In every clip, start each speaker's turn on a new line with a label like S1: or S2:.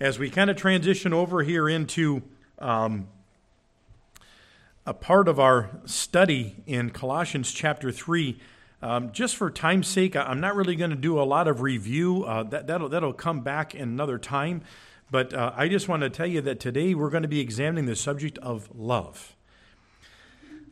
S1: as we kind of transition over here into um, a part of our study in Colossians chapter 3, um, just for time's sake, I'm not really going to do a lot of review. Uh, that, that'll, that'll come back in another time. But uh, I just want to tell you that today we're going to be examining the subject of love.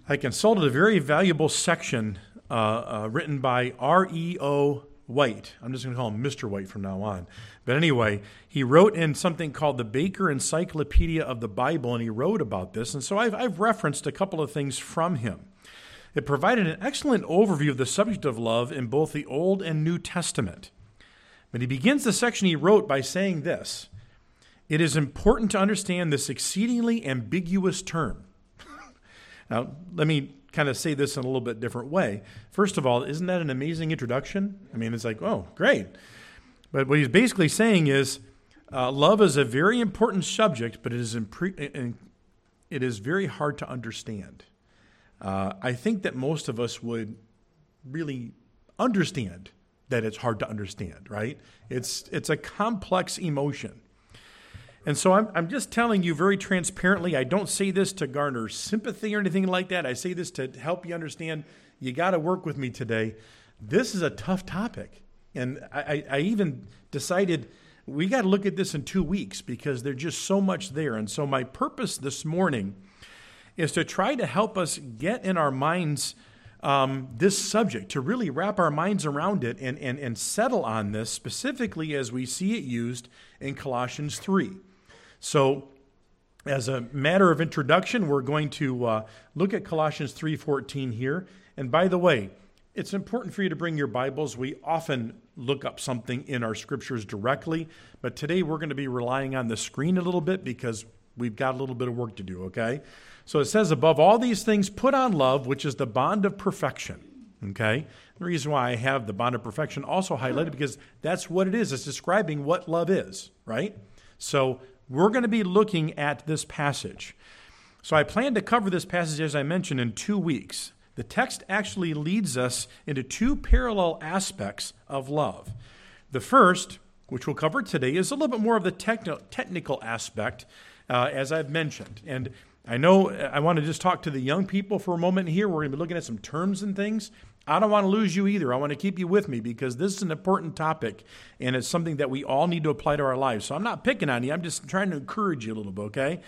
S1: I consulted a very valuable section uh, uh written by R.E.O. White. I'm just going to call him Mr. White from now on. But anyway, he wrote in something called the Baker Encyclopedia of the Bible, and he wrote about this. And so I've, I've referenced a couple of things from him. It provided an excellent overview of the subject of love in both the Old and New Testament. But he begins the section he wrote by saying this It is important to understand this exceedingly ambiguous term. now, let me kind of say this in a little bit different way. First of all, isn't that an amazing introduction? I mean, it's like, oh, great. But what he's basically saying is uh, love is a very important subject, but it is, impre- it is very hard to understand. Uh, I think that most of us would really understand that it's hard to understand, right? It's, it's a complex emotion. And so I'm, I'm just telling you very transparently, I don't say this to garner sympathy or anything like that. I say this to help you understand you got to work with me today. This is a tough topic. And I, I even decided we got to look at this in two weeks because there's just so much there. And so my purpose this morning is to try to help us get in our minds um, this subject, to really wrap our minds around it and, and, and settle on this specifically as we see it used in Colossians 3. So, as a matter of introduction, we're going to uh, look at Colossians 3:14 here. And by the way, it's important for you to bring your Bibles. We often look up something in our scriptures directly, but today we're going to be relying on the screen a little bit because we've got a little bit of work to do, okay? So it says, above all these things, put on love, which is the bond of perfection. Okay? The reason why I have the bond of perfection also highlighted because that's what it is. It's describing what love is, right? So we're going to be looking at this passage. So I plan to cover this passage, as I mentioned, in two weeks. The text actually leads us into two parallel aspects of love. The first, which we'll cover today, is a little bit more of the techno- technical aspect, uh, as I've mentioned. And I know uh, I want to just talk to the young people for a moment here. We're going to be looking at some terms and things. I don't want to lose you either. I want to keep you with me because this is an important topic and it's something that we all need to apply to our lives. So I'm not picking on you, I'm just trying to encourage you a little bit, okay?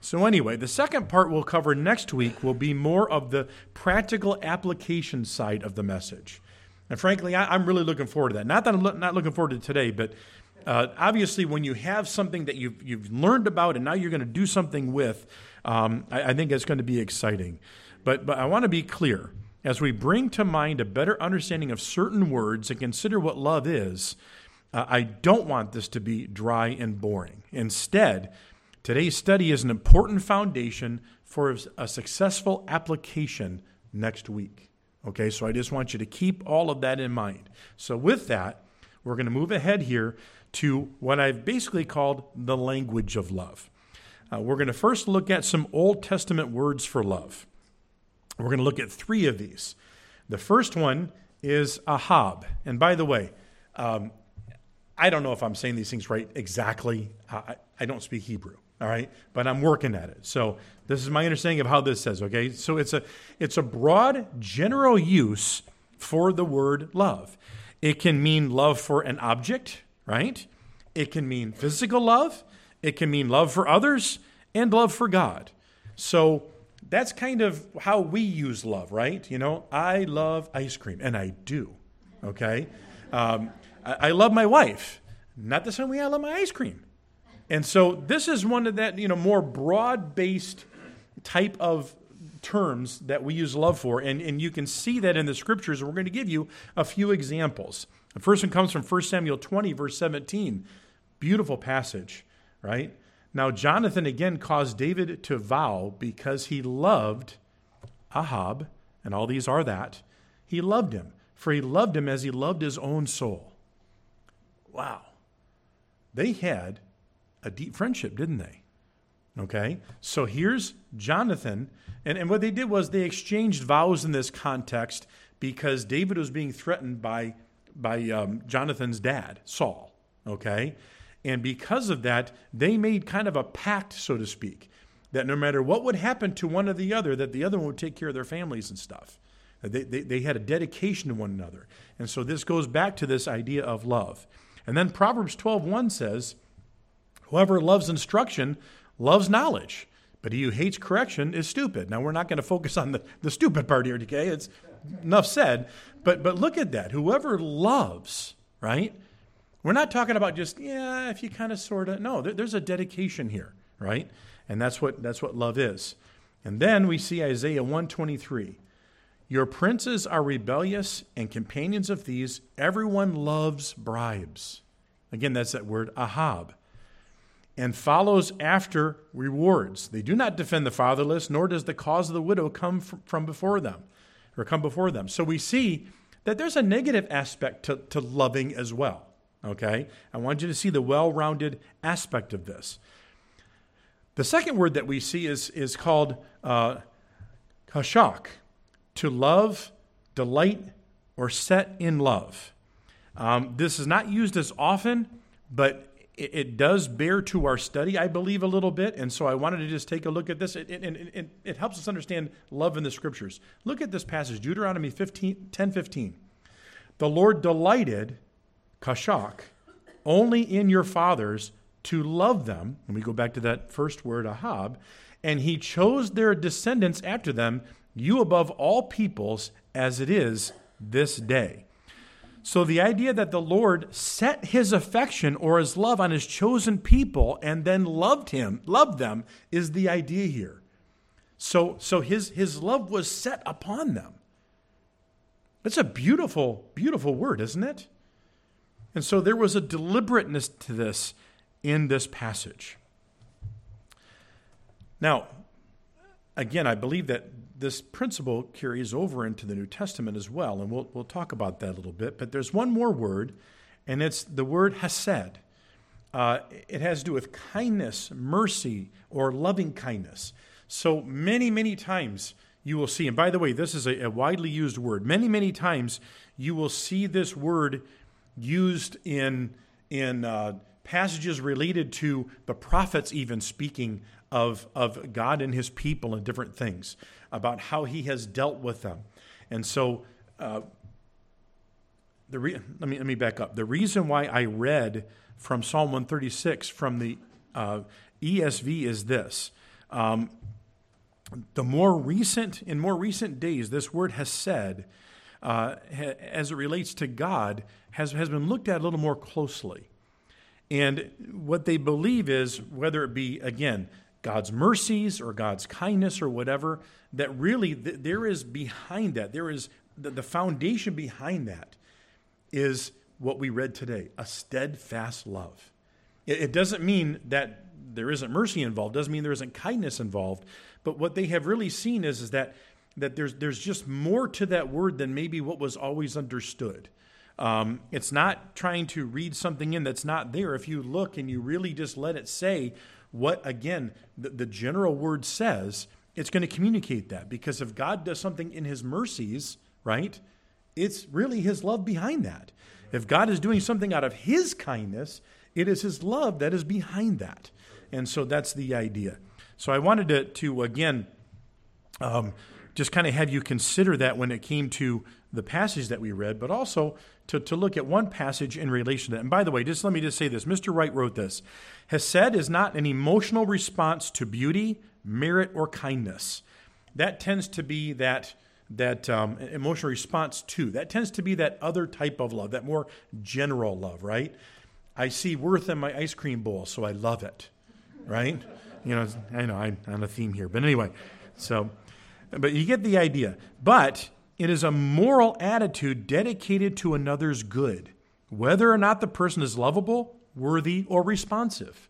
S1: So, anyway, the second part we'll cover next week will be more of the practical application side of the message. And frankly, I, am really looking forward to that. Not that I'm lo- not looking forward to today, but uh, obviously, when you have something that you've, you've learned about and now you're going to do something with, um, I, I think it's going to be exciting. But, but I want to be clear as we bring to mind a better understanding of certain words and consider what love is, uh, I don't want this to be dry and boring. Instead, today's study is an important foundation for a successful application next week. Okay, so I just want you to keep all of that in mind. So, with that, we're going to move ahead here to what I've basically called the language of love. Uh, we're going to first look at some Old Testament words for love. We're going to look at three of these. The first one is ahab. And by the way, um, I don't know if I'm saying these things right exactly. I, I don't speak Hebrew, all right, but I'm working at it. So this is my understanding of how this says. Okay, so it's a it's a broad general use for the word love. It can mean love for an object, right? It can mean physical love. It can mean love for others and love for God. So that's kind of how we use love, right? You know, I love ice cream, and I do. Okay, um, I, I, love my wife, not the same way I love my ice cream. And so this is one of that you know more broad-based type of terms that we use love for, and, and you can see that in the scriptures. We're going to give you a few examples. The first one comes from 1 Samuel 20, verse 17. Beautiful passage, right? Now, Jonathan again caused David to vow because he loved Ahab, and all these are that. He loved him, for he loved him as he loved his own soul. Wow. They had a deep friendship, didn't they? Okay, so here's Jonathan, and, and what they did was they exchanged vows in this context because David was being threatened by, by um, Jonathan's dad, Saul. Okay, And because of that, they made kind of a pact, so to speak, that no matter what would happen to one or the other, that the other one would take care of their families and stuff. They, they, they had a dedication to one another. And so this goes back to this idea of love. And then Proverbs 12:1 says, Whoever loves instruction loves knowledge, but he who hates correction is stupid. Now we're not going to focus on the, the stupid part here, okay? It's enough said. But but look at that. Whoever loves, right? We're not talking about just, yeah, if you kind of sort of no, there, there's a dedication here, right? And that's what that's what love is. And then we see Isaiah 123. Your princes are rebellious and companions of thieves. Everyone loves bribes. Again, that's that word ahab. And follows after rewards. They do not defend the fatherless, nor does the cause of the widow come from before them, or come before them. So we see that there's a negative aspect to, to loving as well. Okay? I want you to see the well rounded aspect of this. The second word that we see is, is called uh, kashak to love, delight, or set in love. Um, this is not used as often, but it, it, does bear to our study, I believe, a little bit. And so I wanted to just take a look at this. It, it, it, it helps us understand love in the scriptures. Look at this passage, Deuteronomy 15, 10 15. The Lord delighted, kashak, only in your fathers to love them. And we go back to that first word, ahab. And he chose their descendants after them you above all peoples as it is this day. So the idea that the Lord set his affection or his love on his chosen people and then loved him, loved them is the idea here. So so his his love was set upon them. That's a beautiful beautiful word, isn't it? And so there was a deliberateness to this in this passage. Now, again, I believe that this principle carries over into the New Testament as well, and we'll, we'll talk about that a little bit. But there's one more word, and it's the word hesed. Uh, it has to do with kindness, mercy, or loving kindness. So many, many times you will see, and by the way, this is a, a widely used word. Many, many times you will see this word used in in uh, passages related to the prophets, even speaking of, of God and his people and different things, about how he has dealt with them. And so, uh, the re- let, me, let me back up. The reason why I read from Psalm 136 from the uh, ESV is this. Um, the more recent, in more recent days, this word hesed, uh, ha, as it relates to God, has, has been looked at a little more closely. And what they believe is, whether it be, again, God's mercies or God's kindness or whatever, that really th- there is behind that, there is the, the foundation behind that is what we read today a steadfast love. It, it doesn't mean that there isn't mercy involved, doesn't mean there isn't kindness involved, but what they have really seen is, is that, that there's, there's just more to that word than maybe what was always understood. Um, it's not trying to read something in that's not there. If you look and you really just let it say what, again, the, the general word says, it's going to communicate that. Because if God does something in his mercies, right, it's really his love behind that. If God is doing something out of his kindness, it is his love that is behind that. And so that's the idea. So I wanted to, to again, um, just kind of have you consider that when it came to the passage that we read, but also to, to look at one passage in relation to that. And by the way, just let me just say this Mr. White wrote this Hesed is not an emotional response to beauty, merit, or kindness. That tends to be that that um, emotional response to. That tends to be that other type of love, that more general love, right? I see worth in my ice cream bowl, so I love it, right? You know, I know I'm on a theme here, but anyway, so, but you get the idea. But it is a moral attitude dedicated to another's good, whether or not the person is lovable, worthy, or responsive.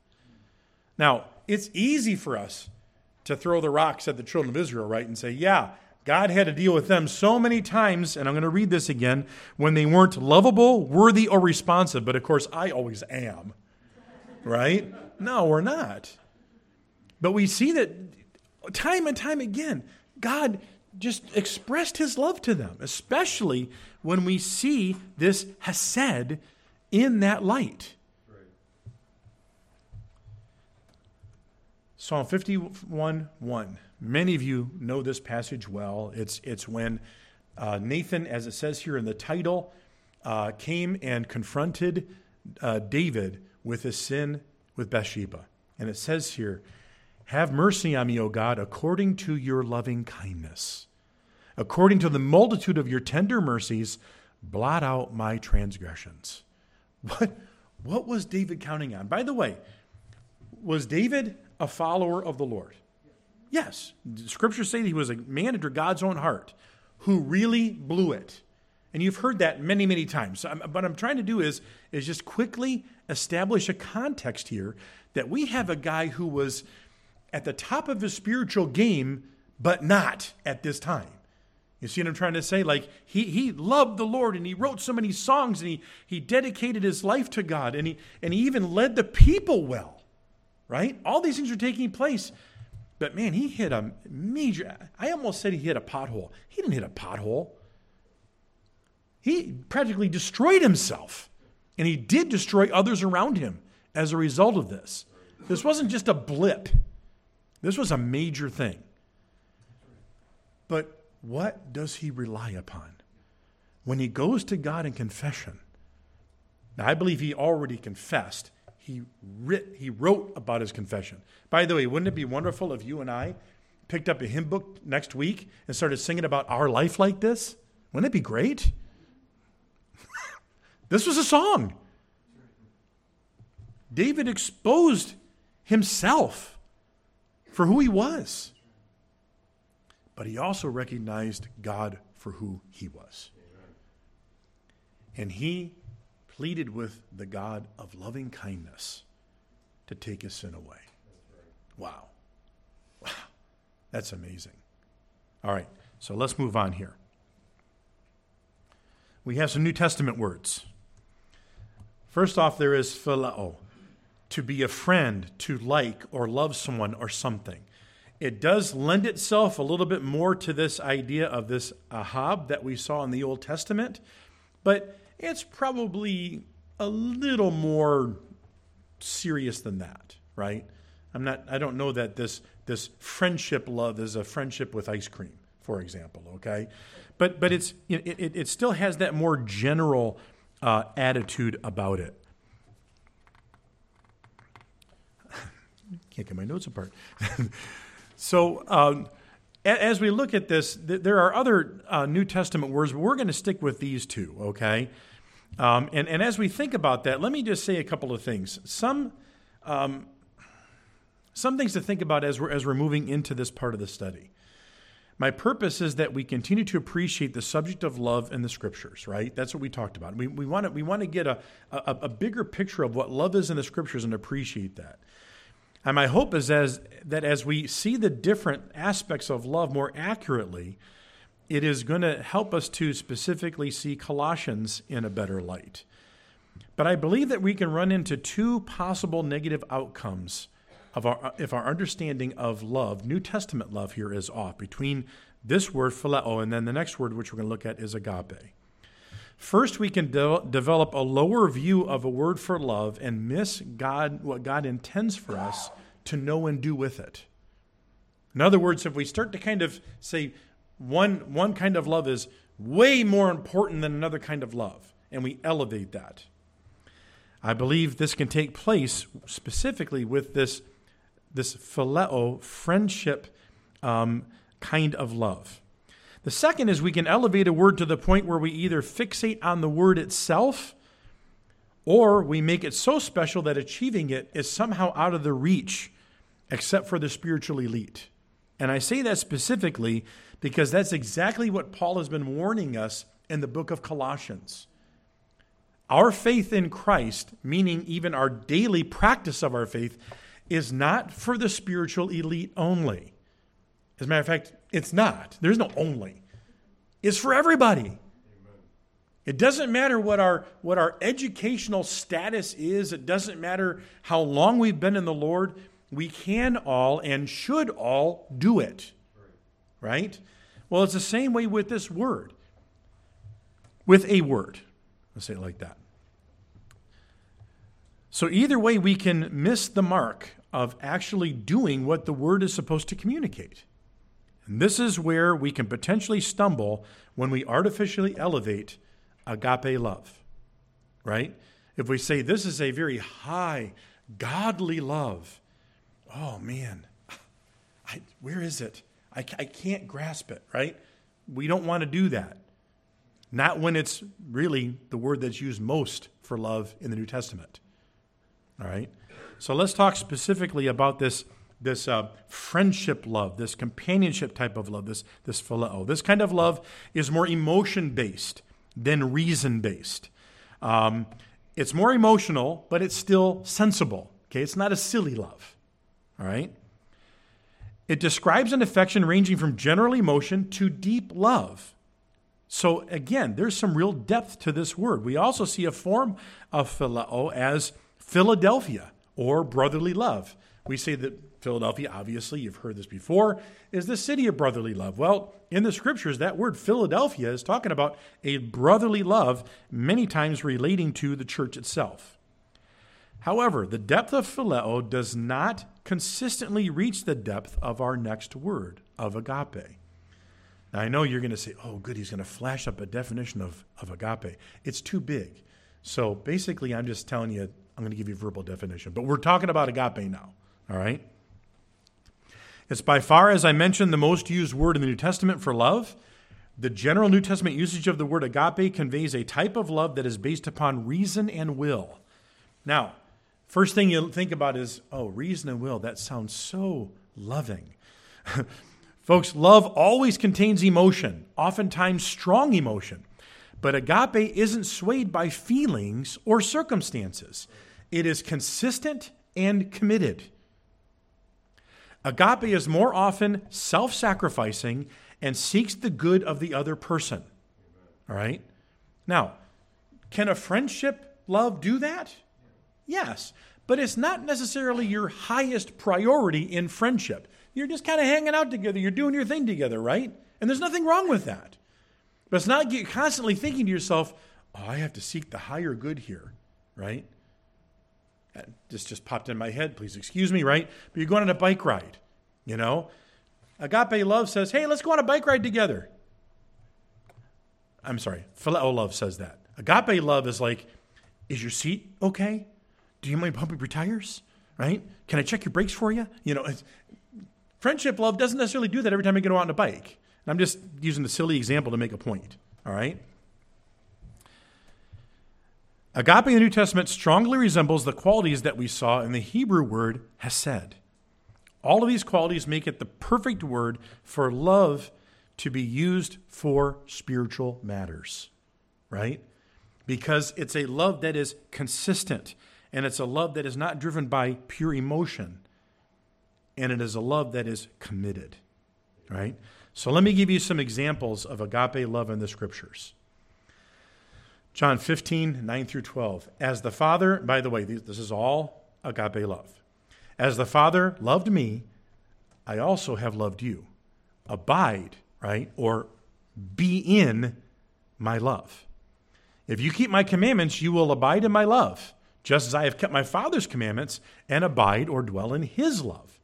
S1: Now, it's easy for us to throw the rocks at the children of Israel, right, and say, yeah, God had to deal with them so many times, and I'm going to read this again, when they weren't lovable, worthy, or responsive. But of course, I always am, right? No, we're not. But we see that time and time again, God just expressed his love to them, especially when we see this Hesed in that light. Psalm 51 1. Many of you know this passage well. It's, it's when uh, Nathan, as it says here in the title, uh, came and confronted uh, David with his sin with Bathsheba. And it says here, have mercy on me, O God, according to your loving kindness. According to the multitude of your tender mercies, blot out my transgressions. What, what was David counting on? By the way, was David a follower of the Lord? Yes. Scriptures say he was a man after God's own heart who really blew it. And you've heard that many, many times. So what I'm trying to do is, is just quickly establish a context here that we have a guy who was at the top of his spiritual game, but not at this time. You see what I'm trying to say? Like he he loved the Lord and he wrote so many songs and he he dedicated his life to God and he and he even led the people well. Right? All these things are taking place. But man, he hit a major I almost said he hit a pothole. He didn't hit a pothole. He practically destroyed himself. And he did destroy others around him as a result of this. This wasn't just a blip. This was a major thing. But what does he rely upon? When he goes to God in confession, now I believe he already confessed. He, writ, he wrote about his confession. By the way, wouldn't it be wonderful if you and I picked up a hymn book next week and started singing about our life like this? Wouldn't it be great? this was a song. David exposed himself for who he was but he also recognized God for who he was. And he pleaded with the God of loving kindness to take his sin away. Wow. Wow. That's amazing. All right, so let's move on here. We have some New Testament words. First off, there is phileo, to be a friend, to like or love someone or something. It does lend itself a little bit more to this idea of this Ahab that we saw in the Old Testament, but it's probably a little more serious than that, right? I'm not I don't know that this this friendship love is a friendship with ice cream, for example, okay? But but it's it, it, it still has that more general uh, attitude about it. Can't get my notes apart. So, um, as we look at this, th- there are other uh, New Testament words, but we're going to stick with these two, okay? Um, and, and as we think about that, let me just say a couple of things. Some, um, some things to think about as we're, as we're moving into this part of the study. My purpose is that we continue to appreciate the subject of love in the scriptures, right? That's what we talked about. We, we, want, to, we want to get a, a, a bigger picture of what love is in the scriptures and appreciate that. And my hope is as, that as we see the different aspects of love more accurately, it is going to help us to specifically see Colossians in a better light. But I believe that we can run into two possible negative outcomes of our, if our understanding of love, New Testament love here, is off between this word phileo and then the next word, which we're going to look at, is agape. First, we can de- develop a lower view of a word for love and miss God, what God intends for us to know and do with it. In other words, if we start to kind of say one, one kind of love is way more important than another kind of love, and we elevate that, I believe this can take place specifically with this, this phileo, friendship um, kind of love. The second is we can elevate a word to the point where we either fixate on the word itself or we make it so special that achieving it is somehow out of the reach, except for the spiritual elite. And I say that specifically because that's exactly what Paul has been warning us in the book of Colossians. Our faith in Christ, meaning even our daily practice of our faith, is not for the spiritual elite only. As a matter of fact, it's not. There's no only. It's for everybody. It doesn't matter what our what our educational status is. It doesn't matter how long we've been in the Lord. We can all and should all do it. Right? Well, it's the same way with this word. With a word. Let's say it like that. So, either way, we can miss the mark of actually doing what the word is supposed to communicate. And this is where we can potentially stumble when we artificially elevate agape love, right? If we say this is a very high, godly love, oh man, I, where is it? I, I can't grasp it, right? We don't want to do that. Not when it's really the word that's used most for love in the New Testament. All right? So let's talk specifically about this, this uh, friendship love, this companionship type of love, this, this phileo. This kind of love is more emotion based than reason based. Um, it's more emotional, but it's still sensible. Okay? It's not a silly love. All right? It describes an affection ranging from general emotion to deep love. So again, there's some real depth to this word. We also see a form of phileo as Philadelphia or brotherly love. We say that Philadelphia, obviously, you've heard this before, is the city of brotherly love. Well, in the scriptures, that word Philadelphia is talking about a brotherly love, many times relating to the church itself. However, the depth of phileo does not consistently reach the depth of our next word, of agape. Now, I know you're going to say, oh, good, he's going to flash up a definition of, of agape. It's too big. So basically, I'm just telling you, I'm going to give you a verbal definition. But we're talking about agape now, all right? It's by far, as I mentioned, the most used word in the New Testament for love. The general New Testament usage of the word agape conveys a type of love that is based upon reason and will. Now, first thing you think about is, oh, reason and will. That sounds so loving. Folks, love always contains emotion, oftentimes strong emotion. But agape isn't swayed by feelings or circumstances, it is consistent and committed. Agape is more often self sacrificing and seeks the good of the other person. All right? Now, can a friendship love do that? Yes, but it's not necessarily your highest priority in friendship. You're just kind of hanging out together. You're doing your thing together, right? And there's nothing wrong with that. But it's not you constantly thinking to yourself, oh, I have to seek the higher good here, right? Uh, this just popped in my head. Please excuse me, right? But you're going on a bike ride, you know? Agape love says, hey, let's go on a bike ride together. I'm sorry, Phileo love says that. Agape love is like, is your seat okay? Do you mind pumping your tires? Right? Can I check your brakes for you? You know, Friendship love doesn't necessarily do that every time you go out on a bike. And I'm just using the silly example to make a point. All right? Agape in the New Testament strongly resembles the qualities that we saw in the Hebrew word hesed. All of these qualities make it the perfect word for love to be used for spiritual matters, right? Because it's a love that is consistent and it's a love that is not driven by pure emotion and it is a love that is committed. Right? So let me give you some examples of agape love in the scriptures. John 15, 9 through 12. As the Father, by the way, this is all agape love. As the Father loved me, I also have loved you. Abide, right? Or be in my love. If you keep my commandments, you will abide in my love, just as I have kept my Father's commandments and abide or dwell in his love.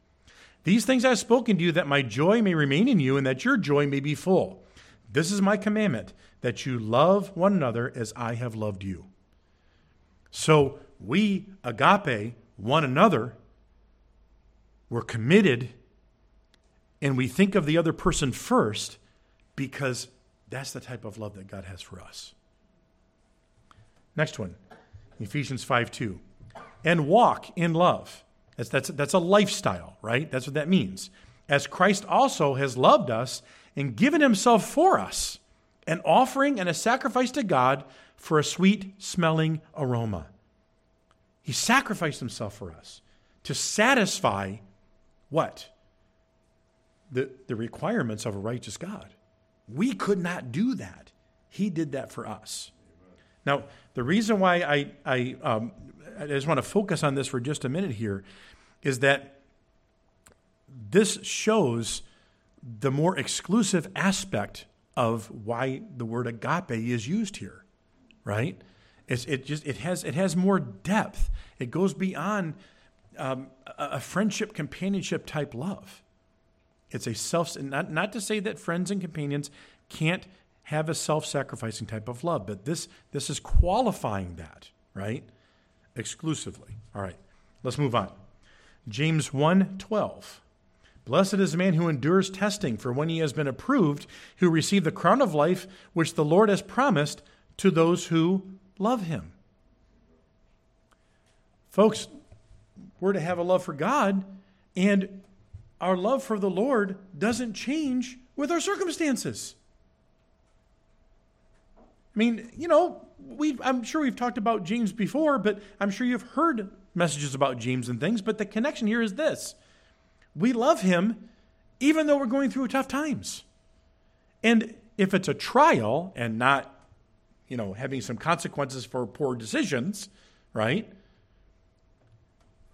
S1: These things I have spoken to you that my joy may remain in you and that your joy may be full. This is my commandment that you love one another as I have loved you. So we agape one another. We're committed and we think of the other person first because that's the type of love that God has for us. Next one, Ephesians 5 2. And walk in love that's, that's, that's a lifestyle, right? That's what that means. As Christ also has loved us and given himself for us, an offering and a sacrifice to God for a sweet smelling aroma. He sacrificed himself for us to satisfy what? The, the requirements of a righteous God. We could not do that. He did that for us. Now, the reason why I, I um, I just want to focus on this for just a minute here, is that this shows the more exclusive aspect of why the word agape is used here, right? It's, it just it has it has more depth. It goes beyond um, a, friendship, companionship type love. It's a self not not to say that friends and companions can't have a self-sacrificing type of love, but this this is qualifying that, right? Exclusively. All right. Let's move on. James 1:12. Blessed is the man who endures testing, for when he has been approved, who will receive the crown of life which the Lord has promised to those who love him. Folks, we're to have a love for God, and our love for the Lord doesn't change with our circumstances. I mean, you know, we I'm sure we've talked about James before, but I'm sure you've heard messages about James and things, but the connection here is this. We love him even though we're going through tough times. And if it's a trial and not, you know, having some consequences for poor decisions, right?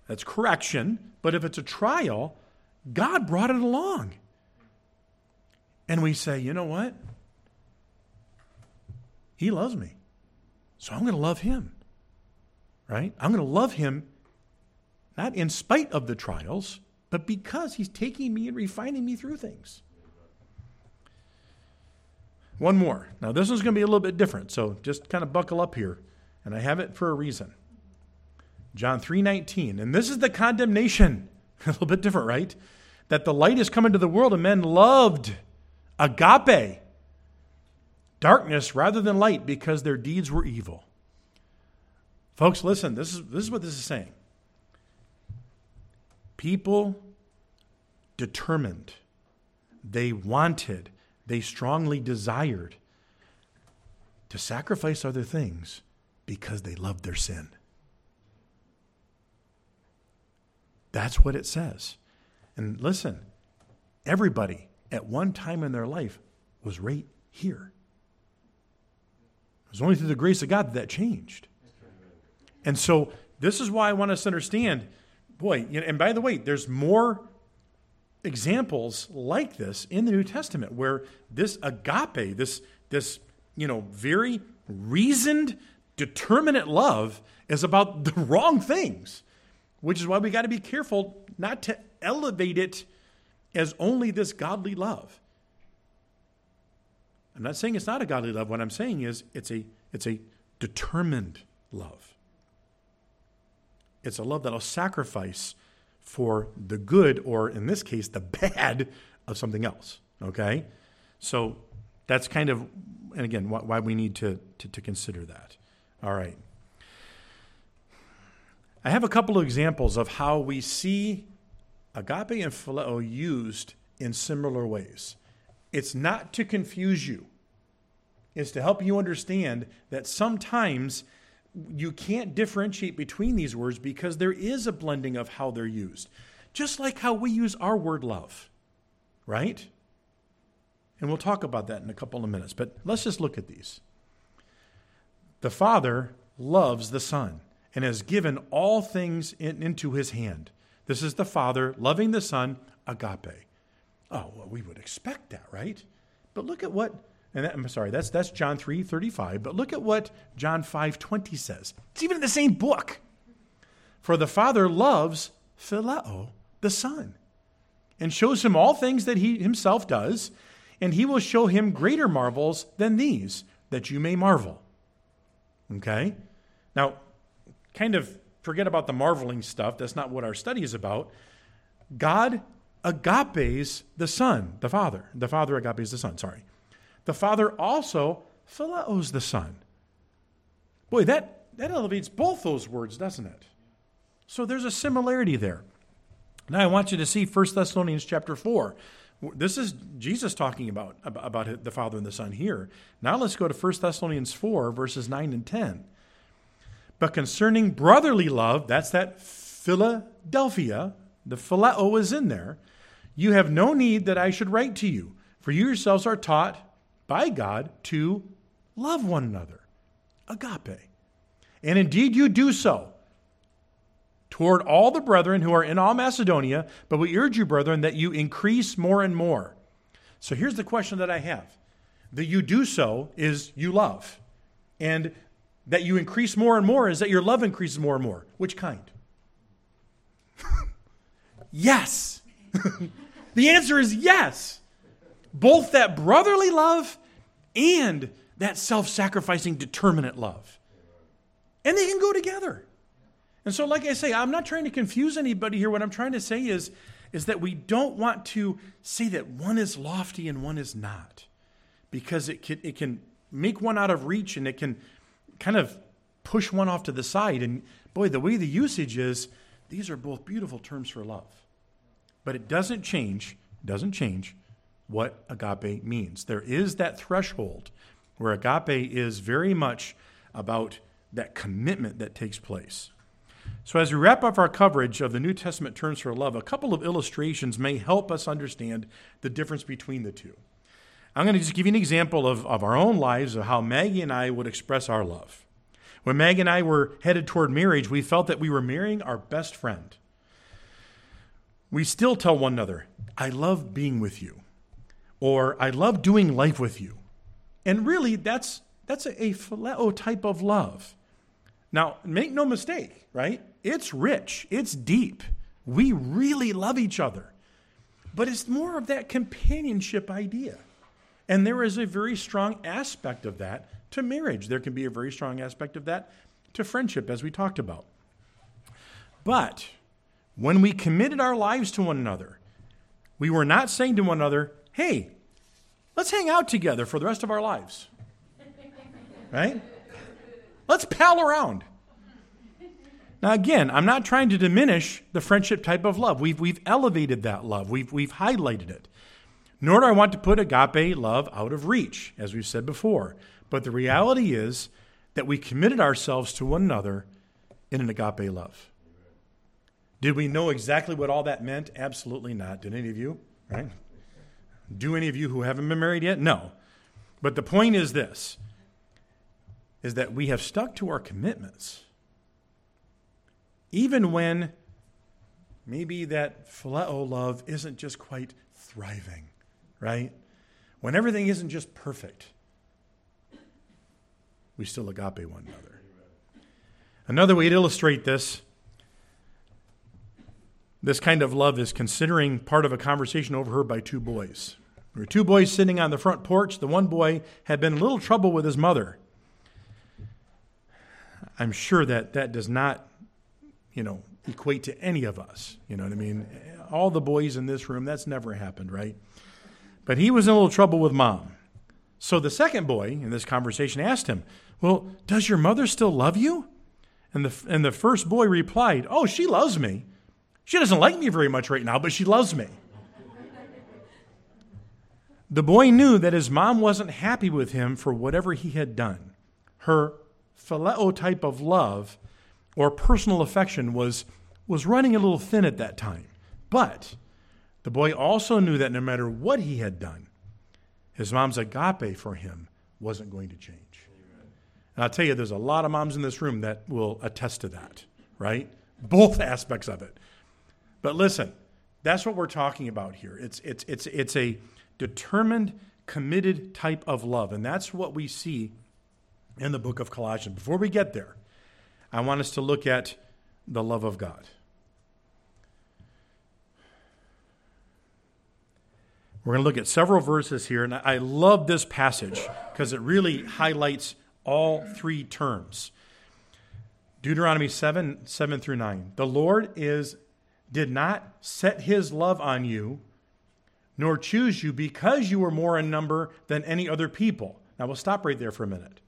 S1: That's correction. But if it's a trial, God brought it along. And we say, you know what? He loves me. So I'm going to love him. Right? I'm going to love him not in spite of the trials, but because he's taking me and refining me through things. One more. Now, this one's going to be a little bit different, so just kind of buckle up here. And I have it for a reason. John 3:19. And this is the condemnation. a little bit different, right? That the light is come into the world and men loved agape darkness rather than light because their deeds were evil. Folks, listen, this is, this is what this is saying. People determined, they wanted, they strongly desired to sacrifice other things because they loved their sin. That's what it says. And listen, everybody at one time in their life was right here. It was only through the grace of God that that changed. And so this is why I want us to understand, boy, and by the way, there's more examples like this in the New Testament where this agape, this this you know very reasoned, determinate love is about the wrong things, which is why we got to be careful not to elevate it as only this godly love. I'm not saying it's not a godly love. What I'm saying is it's a it's a determined love. It's a love that'll sacrifice for the good, or in this case, the bad of something else. Okay? So that's kind of, and again, why we need to, to, to consider that. All right. I have a couple of examples of how we see agape and phileo used in similar ways. It's not to confuse you is to help you understand that sometimes you can't differentiate between these words because there is a blending of how they're used. Just like how we use our word love, right? And we'll talk about that in a couple of minutes, but let's just look at these. The Father loves the Son and has given all things in, into his hand. This is the Father loving the Son, agape. Oh, well, we would expect that, right? But look at what and that, I'm sorry, that's that's John 3, 35. But look at what John 5, 20 says. It's even in the same book. For the Father loves Phileo, the Son, and shows him all things that he himself does, and he will show him greater marvels than these, that you may marvel. Okay? Now, kind of forget about the marveling stuff. That's not what our study is about. God agapes the Son, the Father. The Father agapes the Son, sorry the Father also phileos the Son. Boy, that, that elevates both those words, doesn't it? So there's a similarity there. Now I want you to see 1 Thessalonians chapter 4. This is Jesus talking about, about the Father and the Son here. Now let's go to 1 Thessalonians 4, verses 9 and 10. But concerning brotherly love, that's that Philadelphia, the phileo is in there. You have no need that I should write to you, for you yourselves are taught by God to love one another. Agape. And indeed you do so toward all the brethren who are in all Macedonia, but we urge you, brethren, that you increase more and more. So here's the question that I have. that you do so is you love. And that you increase more and more is that your love increases more and more. Which kind? yes. the answer is yes. Both that brotherly love and that self sacrificing, determinate love. And they can go together. And so, like I say, I'm not trying to confuse anybody here. What I'm trying to say is, is that we don't want to say that one is lofty and one is not, because it can, it can make one out of reach and it can kind of push one off to the side. And boy, the way the usage is, these are both beautiful terms for love. But it doesn't change, doesn't change what agape means. There is that threshold where agape is very much about that commitment that takes place. So, as we wrap up our coverage of the New Testament terms for love, a couple of illustrations may help us understand the difference between the two. I'm going to just give you an example of, of our own lives of how Maggie and I would express our love. When Maggie and I were headed toward marriage, we felt that we were marrying our best friend. We still tell one another, I love being with you, or I love doing life with you. And really, that's, that's a, a phileo type of love. Now, make no mistake, right? It's rich, it's deep. We really love each other. But it's more of that companionship idea. And there is a very strong aspect of that to marriage. There can be a very strong aspect of that to friendship, as we talked about. But when we committed our lives to one another, we were not saying to one another, hey, let's hang out together for the rest of our lives. Right? Let's pal around. Now, again, I'm not trying to diminish the friendship type of love. We've, we've elevated that love, we've, we've highlighted it. Nor do I want to put agape love out of reach, as we've said before. But the reality is that we committed ourselves to one another in an agape love. Did we know exactly what all that meant? Absolutely not. Did any of you? Right? Do any of you who haven't been married yet? No. But the point is this is that we have stuck to our commitments. Even when maybe that phileo love isn't just quite thriving, right? When everything isn't just perfect we still agape one another. Another way to illustrate this this kind of love is considering part of a conversation overheard by two boys. There were two boys sitting on the front porch. The one boy had been in a little trouble with his mother. I'm sure that that does not, you know, equate to any of us. You know what I mean? All the boys in this room, that's never happened, right? But he was in a little trouble with mom. So the second boy in this conversation asked him, well, does your mother still love you? And the, and the first boy replied, Oh, she loves me. She doesn't like me very much right now, but she loves me. The boy knew that his mom wasn't happy with him for whatever he had done. Her phileo type of love or personal affection was, was running a little thin at that time. But the boy also knew that no matter what he had done, his mom's agape for him wasn't going to change. And I'll tell you, there's a lot of moms in this room that will attest to that, right? Both aspects of it. But listen, that's what we're talking about here. It's, it's, it's, it's a determined, committed type of love. And that's what we see in the book of Colossians. Before we get there, I want us to look at the love of God. We're going to look at several verses here, and I love this passage because it really highlights all three terms. Deuteronomy 7 7 through 9. The Lord is did not set his love on you, nor choose you because you were more in number than any other people. Now we'll stop right there for a minute.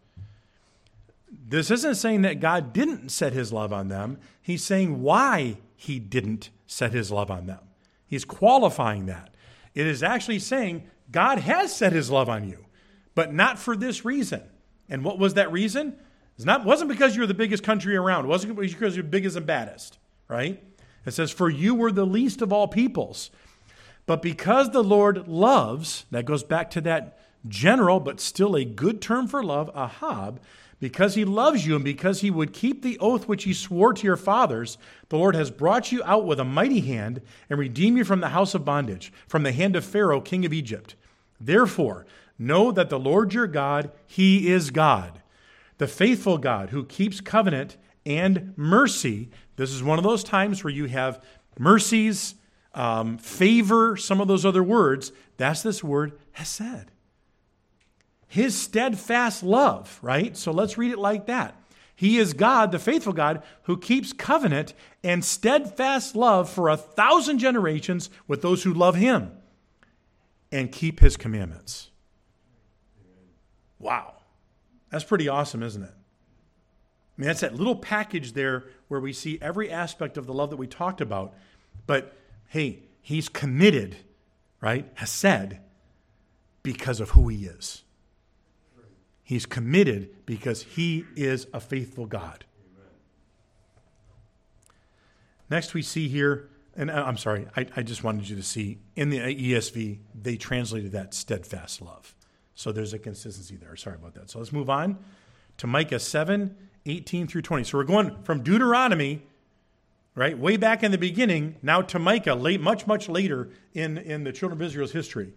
S1: This isn't saying that God didn't set his love on them. He's saying why he didn't set his love on them. He's qualifying that. It is actually saying God has set his love on you, but not for this reason. And what was that reason? It not, wasn't because you were the biggest country around. It wasn't because you're biggest and baddest, right? It says, For you were the least of all peoples. But because the Lord loves, that goes back to that general but still a good term for love, ahab, because he loves you and because he would keep the oath which he swore to your fathers, the Lord has brought you out with a mighty hand and redeemed you from the house of bondage, from the hand of Pharaoh, king of Egypt. Therefore, Know that the Lord your God, He is God. the faithful God who keeps covenant and mercy. This is one of those times where you have mercies, um, favor, some of those other words. That's this word hesed. His steadfast love, right? So let's read it like that. He is God, the faithful God, who keeps covenant and steadfast love for a thousand generations with those who love him and keep his commandments. Wow. That's pretty awesome, isn't it? I mean, that's that little package there where we see every aspect of the love that we talked about. But hey, he's committed, right? Hesed because of who he is. He's committed because he is a faithful God. Next, we see here, and uh, I'm sorry, I, I, just wanted you to see in the ESV, they translated that steadfast love. So there's a consistency there. Sorry about that. So let's move on to Micah 7 18 through 20. So we're going from Deuteronomy, right, way back in the beginning, now to Micah, late, much, much later in, in the children of Israel's history.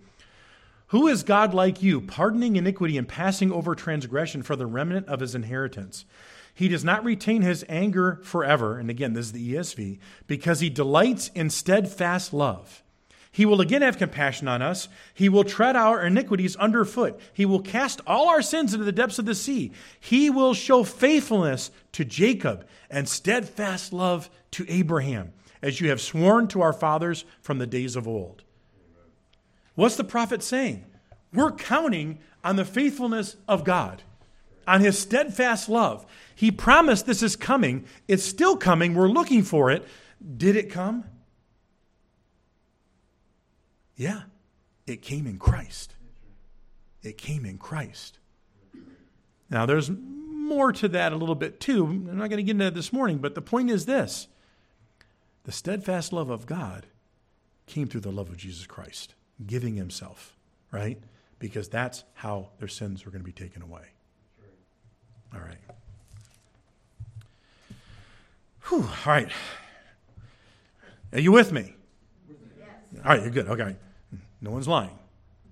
S1: Who is God like you, pardoning iniquity and passing over transgression for the remnant of his inheritance? He does not retain his anger forever. And again, this is the ESV, because he delights in steadfast love. He will again have compassion on us. He will tread our iniquities underfoot. He will cast all our sins into the depths of the sea. He will show faithfulness to Jacob and steadfast love to Abraham, as you have sworn to our fathers from the days of old. What's the prophet saying? We're counting on the faithfulness of God, on his steadfast love. He promised this is coming. It's still coming. We're looking for it. Did it come? Yeah, it came in Christ. It came in Christ. Now, there's more to that a little bit too. I'm not going to get into that this morning, but the point is this the steadfast love of God came through the love of Jesus Christ giving himself, right? Because that's how their sins were going to be taken away. All right. Whew, all right. Are you with me? Yes. All right, you're good. Okay. No one's lying.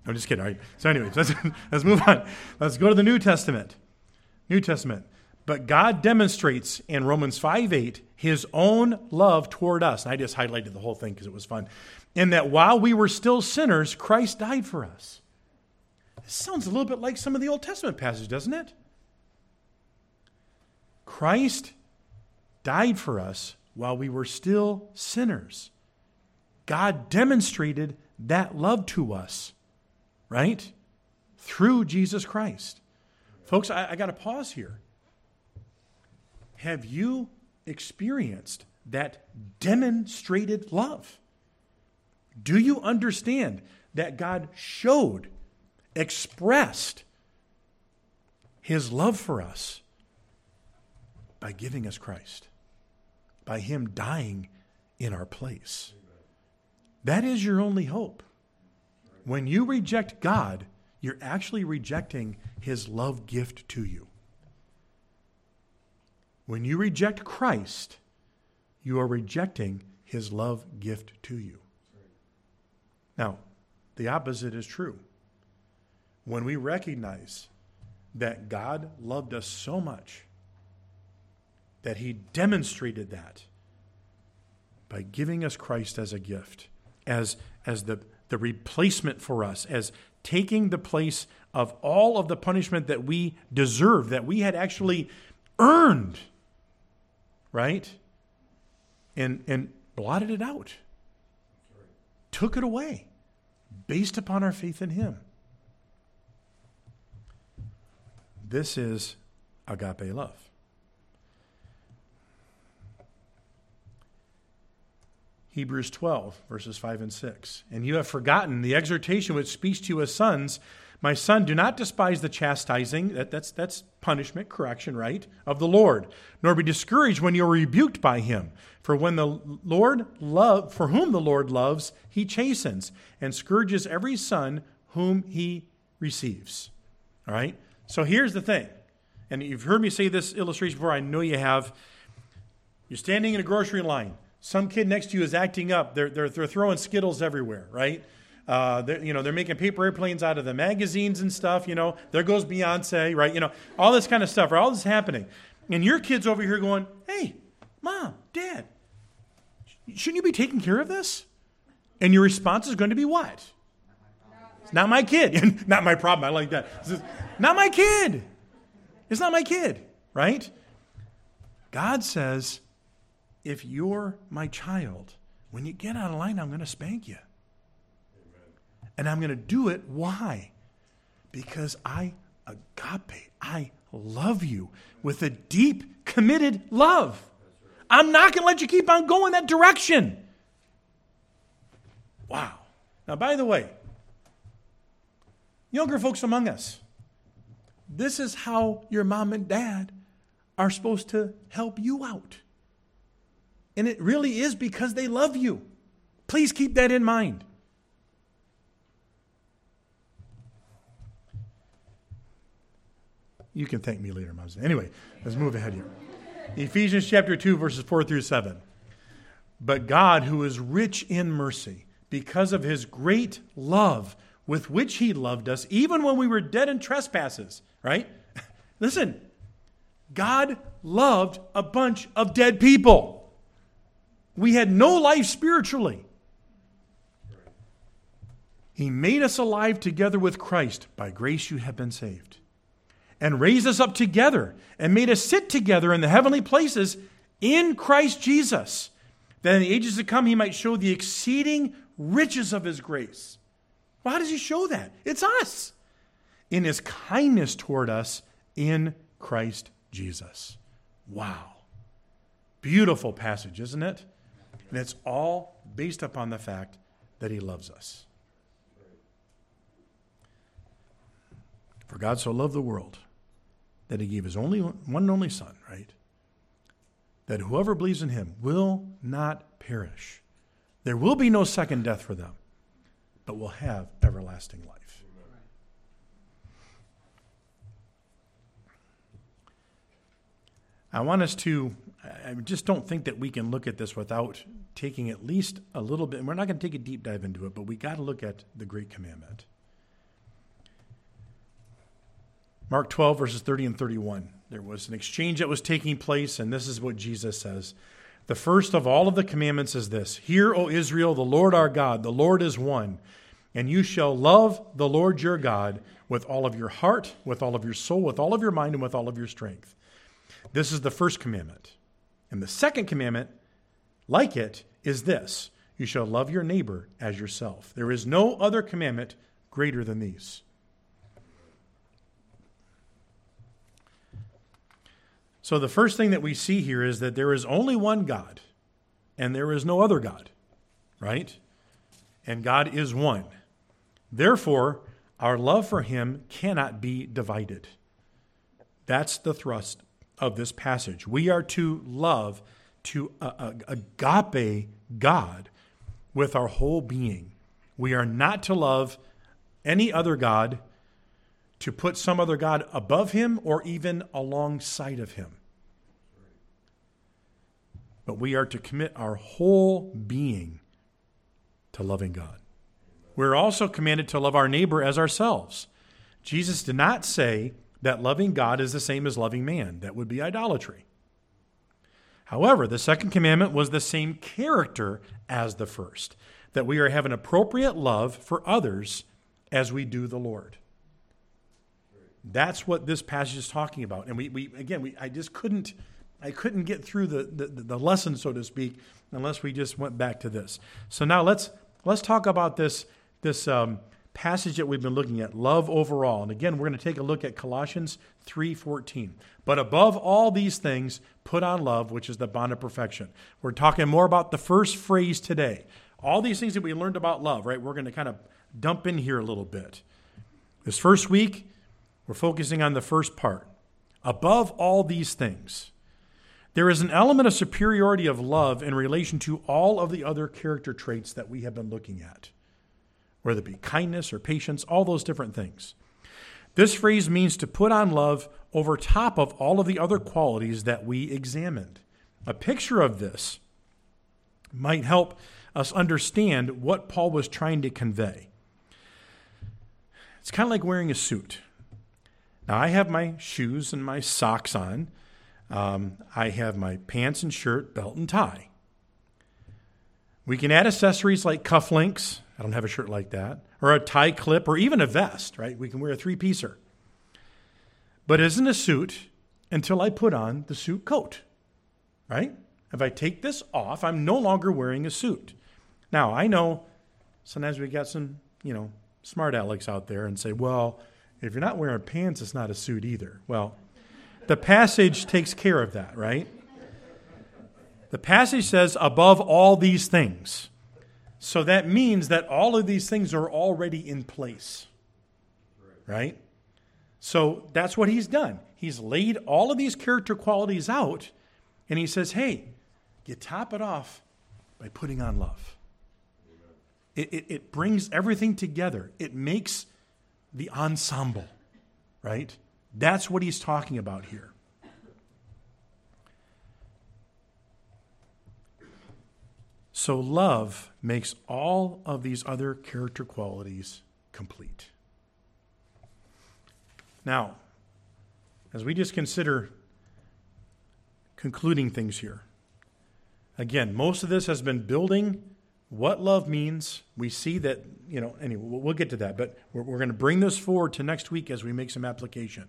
S1: I'm just kidding. All right. So, anyways, let's, let's move on. Let's go to the New Testament. New Testament. But God demonstrates in Romans 5 8 his own love toward us. And I just highlighted the whole thing because it was fun in that while we were still sinners, Christ died for us. This sounds a little bit like some of the Old Testament passages, doesn't it? Christ died for us while we were still sinners. God demonstrated that love to us, right? Through Jesus Christ. Folks, I, I got to pause here. Have you experienced that demonstrated love? Do you understand that God showed, expressed his love for us by giving us Christ, by him dying in our place? That is your only hope. When you reject God, you're actually rejecting his love gift to you. When you reject Christ, you are rejecting his love gift to you. Now, the opposite is true. When we recognize that God loved us so much that he demonstrated that by giving us Christ as a gift, as, as the, the replacement for us, as taking the place of all of the punishment that we deserve, that we had actually earned, right? And, and blotted it out took it away based upon our faith in Him. This is agape love. Hebrews 12, verses 5 and 6. And you have forgotten the exhortation which speaks to you as sons my son, do not despise the chastising, that, that's, that's punishment, correction, right, of the Lord, nor be discouraged when you are rebuked by him. For when the Lord love, for whom the Lord loves, he chastens and scourges every son whom he receives. All right? So here's the thing. And you've heard me say this illustration before, I know you have. You're standing in a grocery line. Some kid next to you is acting up. They're, they're, they're throwing Skittles everywhere, right? Uh, they're, you know, they're making paper airplanes out of the magazines and stuff. You know, there goes Beyonce, right? You know, all this kind of stuff. Right? All this happening, and your kids over here going, "Hey, mom, dad, shouldn't you be taking care of this?" And your response is going to be what? It's not my kid. not my problem. I like that. not my kid. It's not my kid, right? God says, if you're my child, when you get out of line, I'm going to spank you. And I'm going to do it. Why? Because I, agape, I love you with a deep, committed love. I'm not going to let you keep on going that direction. Wow. Now, by the way, younger folks among us, this is how your mom and dad are supposed to help you out. And it really is because they love you. Please keep that in mind. You can thank me later, Moms. Anyway, let's move ahead here. Ephesians chapter 2, verses 4 through 7. But God, who is rich in mercy, because of his great love with which he loved us, even when we were dead in trespasses, right? Listen, God loved a bunch of dead people. We had no life spiritually. He made us alive together with Christ. By grace you have been saved and raised us up together and made us sit together in the heavenly places in Christ Jesus, that in the ages to come he might show the exceeding riches of his grace. Well, how does he show that? It's us. In his kindness toward us in Christ Jesus. Wow. Beautiful passage, isn't it? And it's all based upon the fact that he loves us. For God so loved the world that he gave his only one and only son, right? That whoever believes in him will not perish. There will be no second death for them, but will have everlasting life. I want us to, I just don't think that we can look at this without taking at least a little bit, and we're not going to take a deep dive into it, but we got to look at the Great Commandment. Mark 12, verses 30 and 31. There was an exchange that was taking place, and this is what Jesus says. The first of all of the commandments is this Hear, O Israel, the Lord our God, the Lord is one. And you shall love the Lord your God with all of your heart, with all of your soul, with all of your mind, and with all of your strength. This is the first commandment. And the second commandment, like it, is this You shall love your neighbor as yourself. There is no other commandment greater than these. So the first thing that we see here is that there is only one God and there is no other God, right? And God is one. Therefore, our love for him cannot be divided. That's the thrust of this passage. We are to love, to uh, agape God with our whole being. We are not to love any other God to put some other God above him or even alongside of him. But we are to commit our whole being to loving God. We're also commanded to love our neighbor as ourselves. Jesus did not say that loving God is the same as loving man. That would be idolatry. However, the second commandment was the same character as the first that we are have an appropriate love for others as we do the Lord. That's what this passage is talking about. And we, we again, we, I just couldn't, I couldn't get through the, the, the lesson, so to speak, unless we just went back to this. So now let's let's talk about this this um, passage that we've been looking at, love overall. And again, we're going to take a look at Colossians 3:14. But above all these things, put on love, which is the bond of perfection. We're talking more about the first phrase today. All these things that we learned about love, right? We're going to kind of dump in here a little bit. This first week, we're focusing on the first part. Above all these things, there is an element of superiority of love in relation to all of the other character traits that we have been looking at, whether it be kindness or patience, all those different things. This phrase means to put on love over top of all of the other qualities that we examined. A picture of this might help us understand what Paul was trying to convey. It's kind of like wearing a suit. Now, I have my shoes and my socks on. Um, I have my pants and shirt, belt and tie. We can add accessories like cufflinks. I don't have a shirt like that. Or a tie clip, or even a vest, right? We can wear a three piecer. But isn't a suit until I put on the suit coat, right? If I take this off, I'm no longer wearing a suit. Now, I know sometimes we got some, you know, smart Alex out there and say, well, if you're not wearing pants, it's not a suit either. Well, the passage takes care of that, right? The passage says, above all these things. So that means that all of these things are already in place, right? So that's what he's done. He's laid all of these character qualities out, and he says, hey, you top it off by putting on love. It, it, it brings everything together, it makes the ensemble, right? That's what he's talking about here. So, love makes all of these other character qualities complete. Now, as we just consider concluding things here, again, most of this has been building what love means. We see that, you know, anyway, we'll get to that, but we're, we're going to bring this forward to next week as we make some application.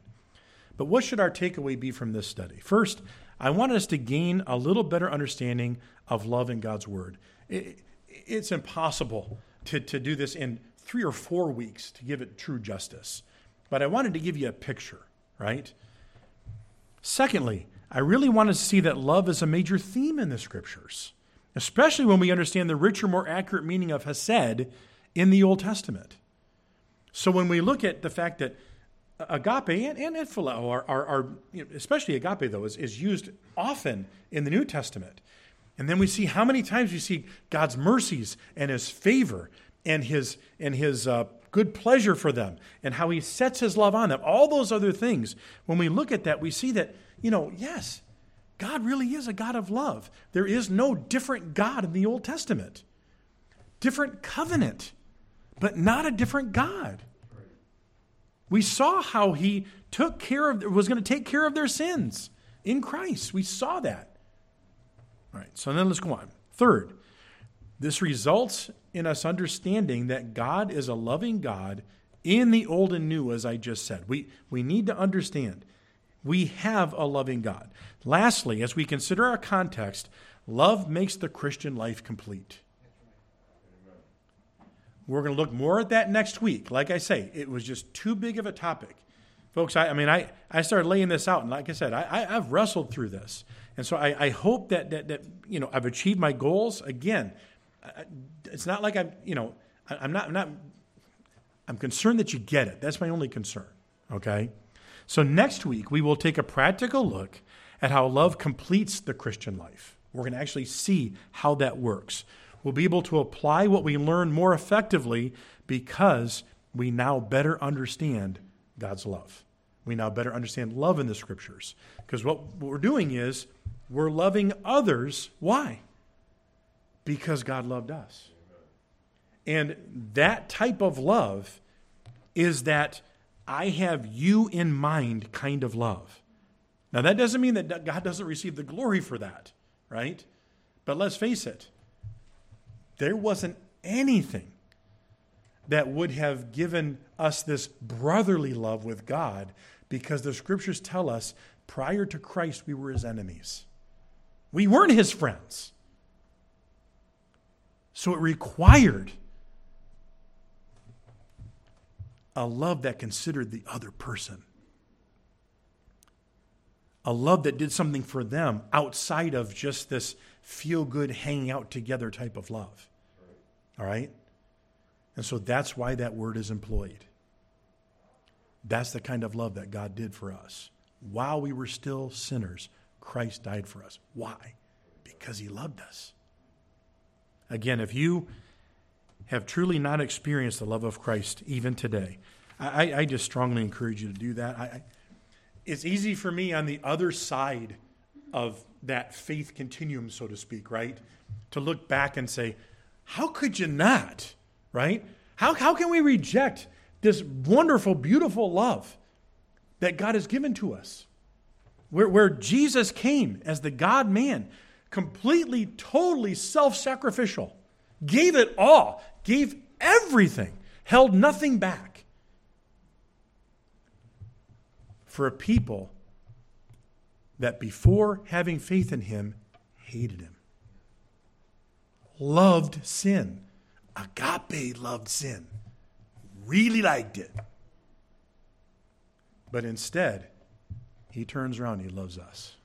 S1: But what should our takeaway be from this study? First, I want us to gain a little better understanding of love in God's Word. It, it's impossible to, to do this in three or four weeks to give it true justice. But I wanted to give you a picture, right? Secondly, I really wanted to see that love is a major theme in the Scriptures especially when we understand the richer, more accurate meaning of Hesed in the Old Testament. So when we look at the fact that agape and, and phileo are, are, are you know, especially agape though, is, is used often in the New Testament. And then we see how many times we see God's mercies and his favor and his, and his uh, good pleasure for them and how he sets his love on them. All those other things, when we look at that, we see that, you know, yes, God really is a God of love. There is no different God in the Old Testament. Different covenant, but not a different God. We saw how he took care of was going to take care of their sins in Christ. We saw that. All right, so then let's go on. Third, this results in us understanding that God is a loving God in the old and new, as I just said. We, we need to understand we have a loving God. Lastly, as we consider our context, love makes the Christian life complete. We're going to look more at that next week. Like I say, it was just too big of a topic. Folks, I, I mean, I, I started laying this out, and like I said, I, I, have wrestled through this. And so I, I hope that, that, that, you know, I've achieved my goals. Again, it's not like I'm, you know, I'm not, I'm not, I'm concerned that you get it. That's my only concern, okay? So, next week, we will take a practical look at how love completes the Christian life. We're going to actually see how that works. We'll be able to apply what we learn more effectively because we now better understand God's love. We now better understand love in the scriptures. Because what we're doing is we're loving others. Why? Because God loved us. And that type of love is that I have you in mind kind of love. Now, that doesn't mean that God doesn't receive the glory for that, right? But let's face it, there wasn't anything that would have given us this brotherly love with God because the scriptures tell us prior to Christ we were his enemies. We weren't his friends. So it required a love that considered the other person. A love that did something for them outside of just this feel good, hanging out together type of love. All right? And so that's why that word is employed. That's the kind of love that God did for us. While we were still sinners, Christ died for us. Why? Because he loved us. Again, if you have truly not experienced the love of Christ even today, I, I just strongly encourage you to do that. I, it's easy for me on the other side of that faith continuum, so to speak, right? To look back and say, how could you not, right? How, how can we reject this wonderful, beautiful love that God has given to us, where, where Jesus came as the God man, completely, totally self sacrificial, gave it all, gave everything, held nothing back for a people that before having faith in him hated him, loved sin. Agape loved sin, really liked it. But instead, he turns around, he loves us.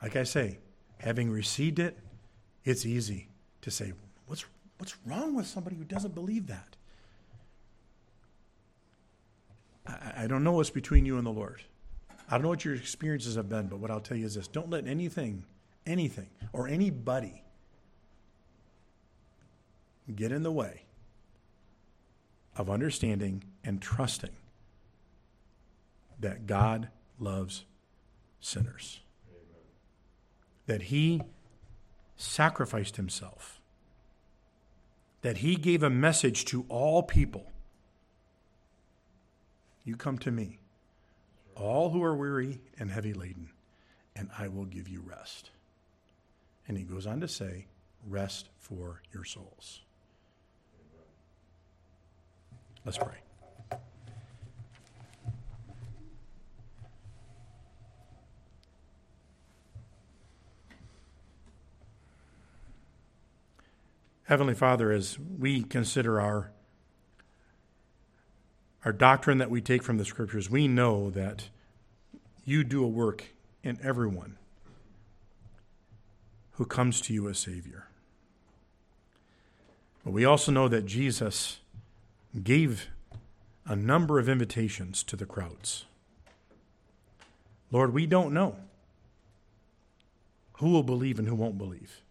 S1: Like I say, having received it, it's easy to say, what's, what's wrong with somebody who doesn't believe that? I, don't know what's between you and the Lord. I don't know what your experiences have been, but what I'll tell you is this don't let anything, anything, or anybody get in the way of understanding and trusting that God loves sinners. Amen. That He sacrificed Himself. That He gave a message to all people. You come to me, all who are weary and heavy laden, and I will give you rest. And He goes on to say, rest for your souls. Let's pray. Heavenly Father, as we consider our, our doctrine that we take from the Scriptures, we know that you do a work in everyone who comes to you as Savior. But we also know that Jesus gave a number of invitations to the crowds. Lord, we don't know who will believe and who won't believe.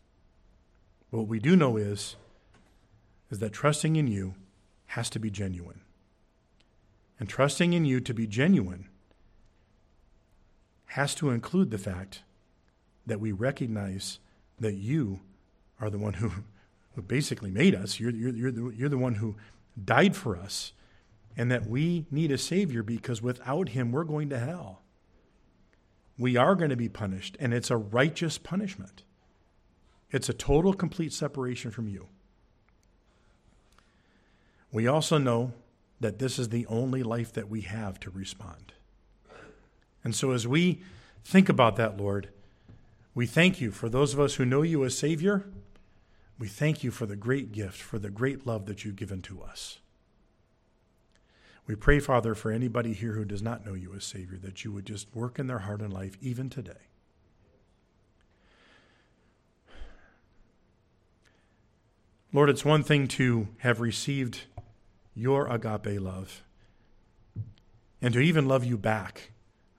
S1: But what we do know is, is that trusting in you has to be genuine. And trusting in you to be genuine has to include the fact that we recognize that you are the one who, who basically made us. You're, you're, you're, the, you're the one who died for us, and that we need a Savior because without Him, we're going to hell. We are going to be punished, and it's a righteous punishment. It's a total, complete separation from you. We also know that this is the only life that we have to respond. And so, as we think about that, Lord, we thank you for those of us who know you as Savior we thank you for the great gift, for the great love that you've given to us. We pray, Father, for anybody here who does not know you as Savior, that you would just work in their heart and life even today. Lord, it's one thing to have received your agape love and to even love you back.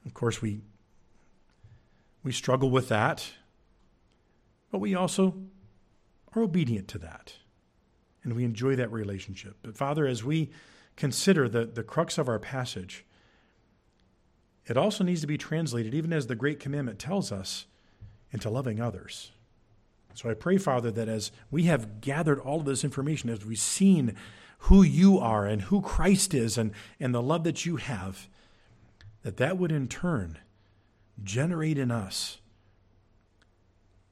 S1: Of course, we, we struggle with that, but we also are obedient to that. And we enjoy that relationship. But Father, as we consider the, the crux of our passage, it also needs to be translated, even as the Great Commandment tells us, into loving others. So I pray, Father, that as we have gathered all of this information, as we've seen who you are and who Christ is and, and the love that you have, that that would in turn generate in us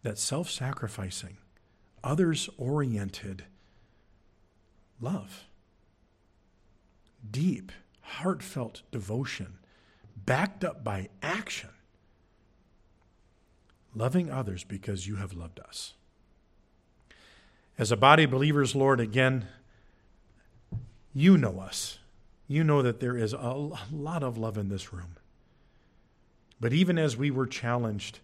S1: that self sacrificing, others oriented love, deep, heartfelt devotion, backed up by action, loving others because you have loved us. As a body of believers, Lord, again, you know us. You know that there is a lot of love in this room. But even as we were challenged,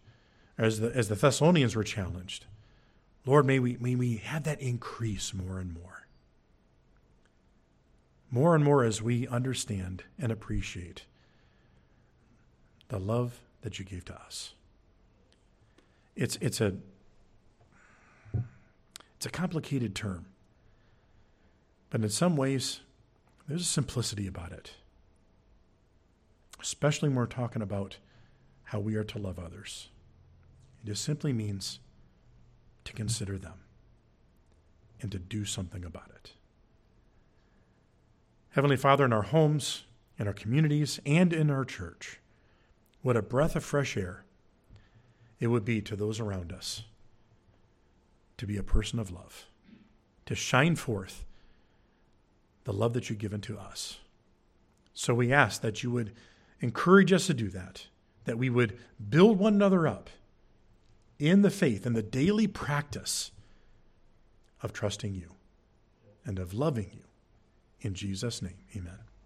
S1: as the, as the Thessalonians were challenged, Lord, may we, may we have that increase more and more. More and more as we understand and appreciate the love that you gave to us. It's, it's, a, it's a complicated term, but in some ways, there's a simplicity about it, especially when we're talking about how we are to love others. It just simply means to consider them and to do something about it. Heavenly Father, in our homes, in our communities, and in our church, what a breath of fresh air it would be to those around us to be a person of love, to shine forth the love that you've given to us. So we ask that you would encourage us to do that, that we would build one another up in the faith and the daily practice of trusting you and of loving you. In Jesus' name, amen.